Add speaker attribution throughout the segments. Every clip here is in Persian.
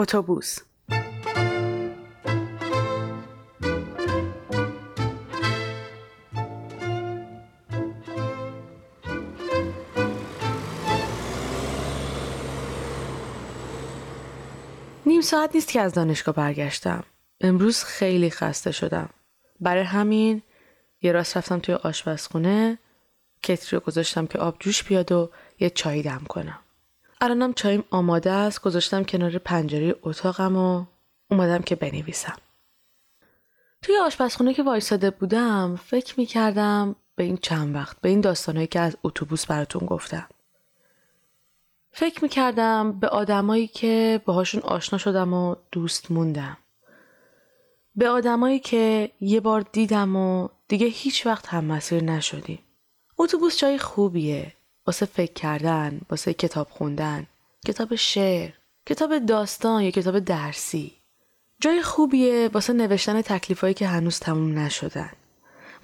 Speaker 1: اتوبوس نیم ساعت نیست که از دانشگاه برگشتم. امروز خیلی خسته شدم. برای همین یه راست رفتم توی آشپزخونه کتری رو گذاشتم که آب جوش بیاد و یه چای دم کنم. الانم چایم آماده است گذاشتم کنار پنجره اتاقم و اومدم که بنویسم. توی آشپزخونه که وایساده بودم فکر می کردم به این چند وقت به این داستانهایی که از اتوبوس براتون گفتم. فکر می کردم به آدمایی که باهاشون آشنا شدم و دوست موندم. به آدمایی که یه بار دیدم و دیگه هیچ وقت هم مسیر نشدیم. اتوبوس جای خوبیه واسه فکر کردن، واسه کتاب خوندن، کتاب شعر، کتاب داستان یا کتاب درسی. جای خوبیه واسه نوشتن تکلیفایی که هنوز تموم نشدن.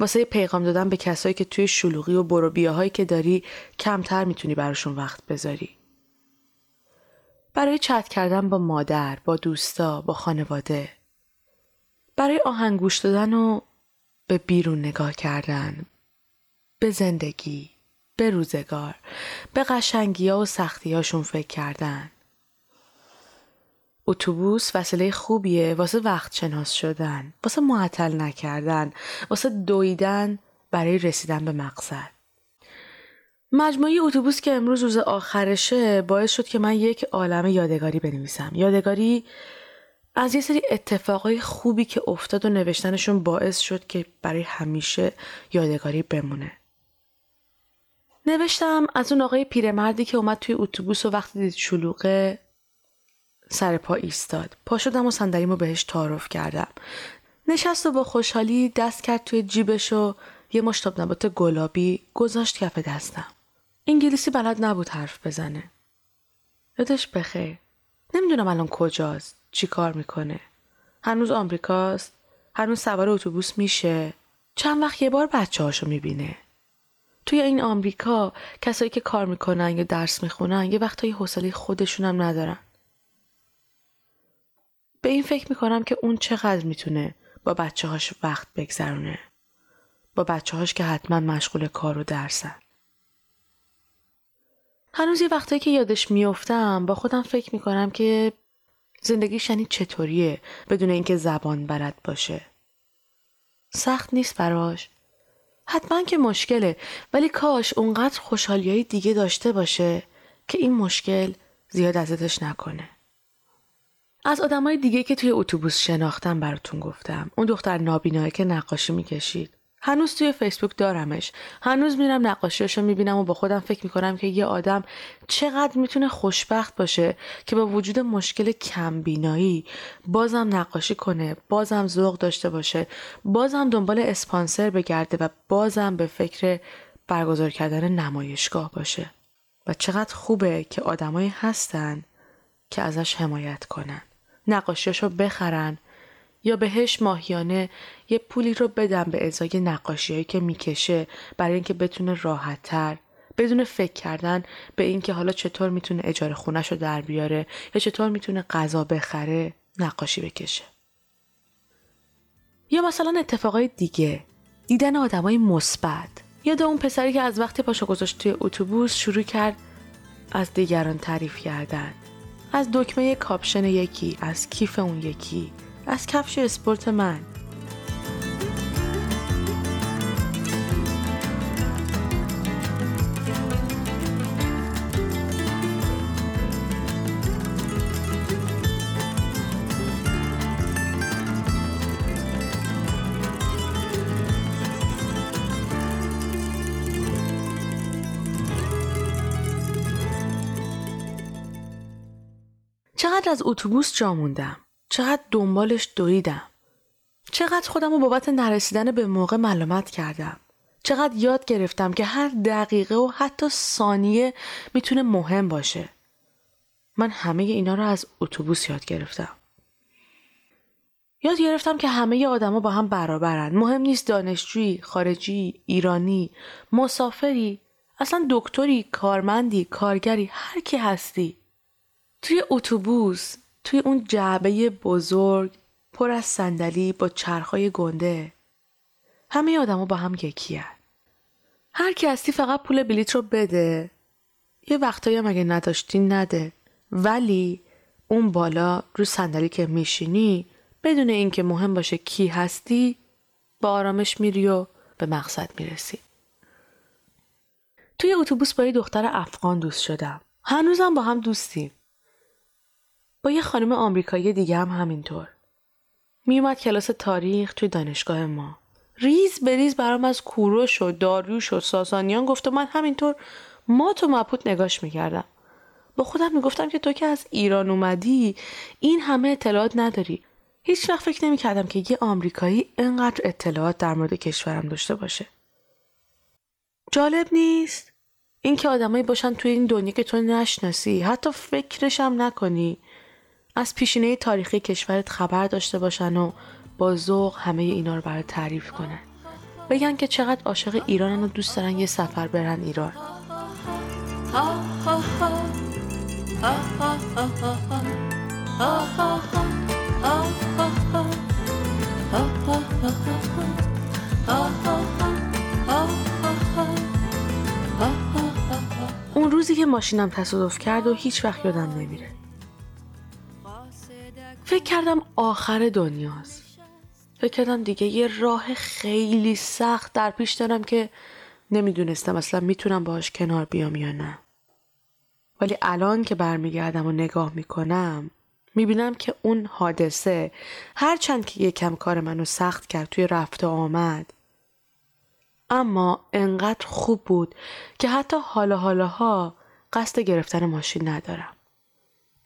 Speaker 1: واسه پیغام دادن به کسایی که توی شلوغی و برو که داری کمتر می‌تونی براشون وقت بذاری. برای چت کردن با مادر، با دوستا، با خانواده. برای آهنگوش دادن و به بیرون نگاه کردن. به زندگی. به روزگار. به قشنگی ها و سختی هاشون فکر کردن. اتوبوس وسیله خوبیه واسه وقت شناس شدن. واسه معطل نکردن. واسه دویدن برای رسیدن به مقصد. مجموعه اتوبوس که امروز روز آخرشه باعث شد که من یک عالم یادگاری بنویسم. یادگاری از یه سری اتفاقای خوبی که افتاد و نوشتنشون باعث شد که برای همیشه یادگاری بمونه. نوشتم از اون آقای پیرمردی که اومد توی اتوبوس و وقتی دید شلوغه سر پا ایستاد. پا شدم و صندلیمو بهش تعارف کردم. نشست و با خوشحالی دست کرد توی جیبش و یه مشتاب نبات گلابی گذاشت کف دستم. انگلیسی بلد نبود حرف بزنه. یادش بخیر. نمی‌دونم الان کجاست. چی کار می‌کنه. هنوز آمریکاست. هنوز سوار اتوبوس میشه. چند وقت یه بار بچه هاشو می‌بینه. توی این آمریکا کسایی که کار می‌کنن یا درس می‌خونن یه وقتایی حوصله خودشونم ندارن. به این فکر می‌کنم که اون چقدر می‌تونه با بچه هاش وقت بگذرونه. با بچه هاش که حتما مشغول کار و درسن. هنوز یه وقتایی که یادش میافتم با خودم فکر می‌کنم که زندگیش یعنی چطوریه بدون اینکه زبان بلد باشه. سخت نیست براش. حتما که مشکله ولی کاش اونقدر خوشحالیای دیگه داشته باشه که این مشکل زیاد ازتش نکنه. از آدمای دیگه که توی اتوبوس شناختم براتون گفتم. اون دختر نابینایی که نقاشی می‌کشید. هنوز توی فیسبوک دارمش. هنوز میرم نقاشیاشو می‌بینم و با خودم فکر می‌کنم که یه آدم چقدر می‌تونه خوشبخت باشه که با وجود مشکل کمبینایی بازم نقاشی کنه بازم ذوق داشته باشه بازم دنبال اسپانسر بگرده و بازم به فکر برگزار کردن نمایشگاه باشه. و چقدر خوبه که آدمایی هستن که ازش حمایت کنن. نقاشیاشو بخرن یا بهش ماهیانه یه پولی رو بدم به ازای نقاشیهایی که می‌کشه برای اینکه بتونه راحتتر بدون فکر کردن به اینکه حالا چطور می‌تونه اجاره خونش رو در بیاره یا چطور می‌تونه غذا بخره نقاشی بکشه. یا مثلا اتفاقای دیگه دیدن آدمای مثبت. یاد اون پسری که از وقتی پاشو گذاشت توی اتوبوس شروع کرد از دیگران تعریف کردن. از دکمه کاپشن یکی از کیف اون یکی. از کفش اسپورت من. چقدر از اتوبوس جا موندم؟ چقدر دنبالش دویدم. چقدر خودم رو بابت نرسیدن به موقع ملامت کردم. چقدر یاد گرفتم که هر دقیقه و حتی ثانیه می‌تونه مهم باشه. من همه اینا رو از اتوبوس یاد گرفتم. یاد گرفتم که همه آدما با هم برابرن. مهم نیست دانشجویی خارجی ایرانی مسافری. اصلا دکتری کارمندی کارگری هر کی هستی. توی اتوبوس توی اون جعبه بزرگ پر از صندلی با چرخای گنده. همه آدما با هم یکی. هر کی هستی فقط پول بلیت رو بده. یه وقتایی هم اگه نداشتی نده. ولی اون بالا رو صندلی که میشینی بدون اینکه مهم باشه کی هستی با آرامش میری و به مقصد می‌رسی. توی اتوبوس با یه دختر افغان دوست شدم. هنوزم با هم دوستیم. یه خانم آمریکایی دیگه هم همینطور. میومد کلاس تاریخ توی دانشگاه ما. ریز به ریز برام از کوروش و داریوش و ساسانیان گفت و من همینطور ما تو مپوت نگاش می‌کردم. با خودم می‌گفتم که تو که از ایران اومدی این همه اطلاعات نداری. هیچ وقت فکر نمی‌کردم که یه آمریکایی انقدر اطلاعات در مورد کشورم داشته باشه. جالب نیست؟ اینکه آدمایی باشن توی این دنیا که تو نشناسی حتی فکرش هم نکنی. از پیشینه تاریخی کشورت خبر داشته باشن و با ذوق همه اینا رو برای تعریف کنن. بگن که چقدر عاشق ایرانن و دوست دارن یه سفر برن ایران. اون روزی که ماشینم تصادف کرد و هیچ وقت یادم نمیره. فکر کردم آخر دنیاست. فکر کردم دیگه یه راه خیلی سخت در پیش دارم که نمی‌دونستم اصلا می‌تونم باهاش کنار بیام یا نه. ولی الان که برمیگردم و نگاه می‌کنم می‌بینم که اون حادثه هرچند که یکم کار منو سخت کرد توی رفت و آمد. اما انقدر خوب بود که حتی حالا حالاها قصد گرفتن ماشین ندارم.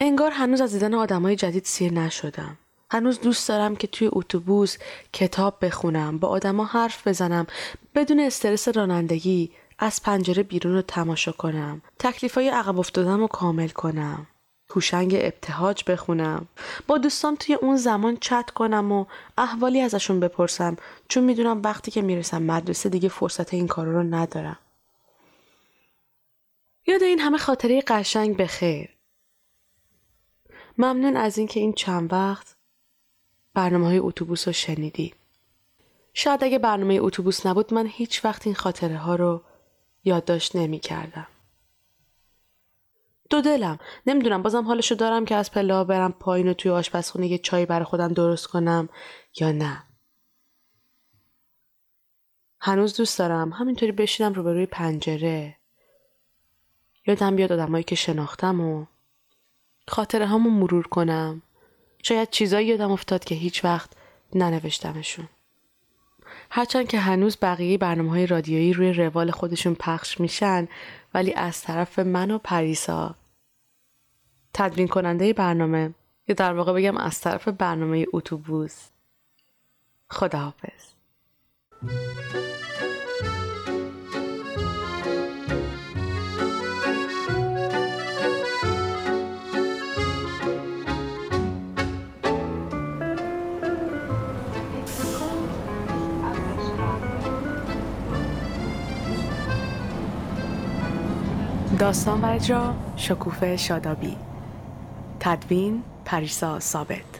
Speaker 1: انگار هنوز از دیدن آدمای جدید سیر نشدم. هنوز دوست دارم که توی اتوبوس کتاب بخونم با آدما حرف بزنم بدون استرس رانندگی از پنجره بیرون رو تماشا کنم تکلیف های عقب افتادم رو کامل کنم هوشنگ ابتهاج بخونم با دوستان توی اون زمان چت کنم و احوالی ازشون بپرسم چون می‌دونم وقتی که می‌رسم مدرسه دیگه فرصت این کارا رو ندارم. یاد این همه خاطره قشنگ بخیر. ممنون از اینکه این چند وقت برنامه های اتوبوس رو شنیدی. شاید اگه برنامه اتوبوس نبود من هیچ وقت این خاطره ها رو یادداشت نمی کردم. دو دلم نمی‌دونم بازم حالشو دارم که از پله برم پایین و توی آشپزخونه یه چای برای خودم درست کنم یا نه هنوز دوست دارم همینطوری بشینم روبروی پنجره یادم بیاد آدمایی که شناختم و خاطره همو مرور کنم. شاید چیزایی یادم افتاد که هیچ وقت ننوشتمشون. هرچند که هنوز بقیه برنامه های رادیویی روی روال خودشون پخش میشن ولی از طرف من و پریسا. تدوین کننده برنامه یا در واقع بگم از طرف برنامه اتوبوس. خداحافظ. داستان و اجرا شکوفه شادابی. تدوین پریسا ثابت.